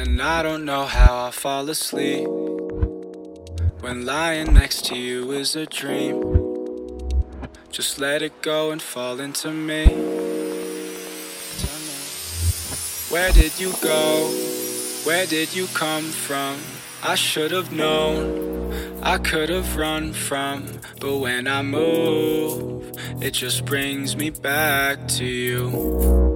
And I don't know how I fall asleep when lying next to you is a dream. Just let it go and fall into me. Where did you go? Where did you come from? I should have known. I could have run from, but when I move, it just brings me back to you.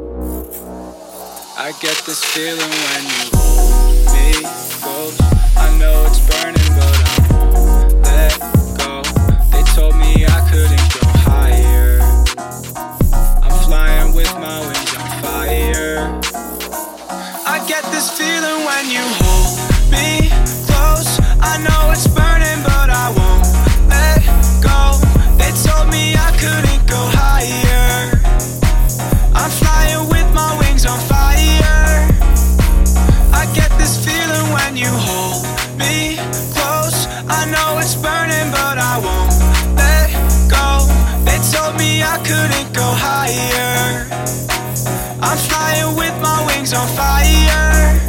I get this feeling when you hold me close. I know it's burning, but I won't let go. They told me I couldn't go higher. I'm flying with my wings on fire. I get this feeling when you hold me close. I know go higher. I'm flying with my wings on fire.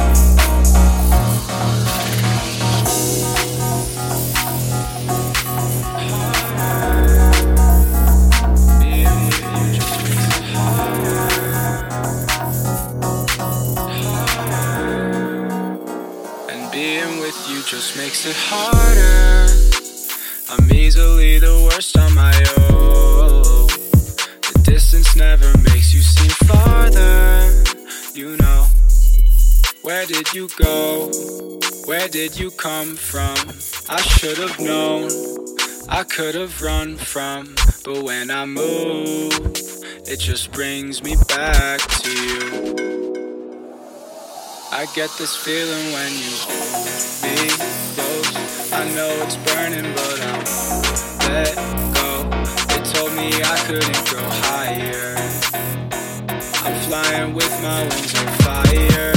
And being with you just makes it harder. I'm easily the worst on my own. Distance never makes you seem farther. You know. Where did you go? Where did you come from? I should have known. I could have run from. But when I move, it just brings me back to you. I get this feeling when you hold me close. I know it's burning, but I with my wings on fire.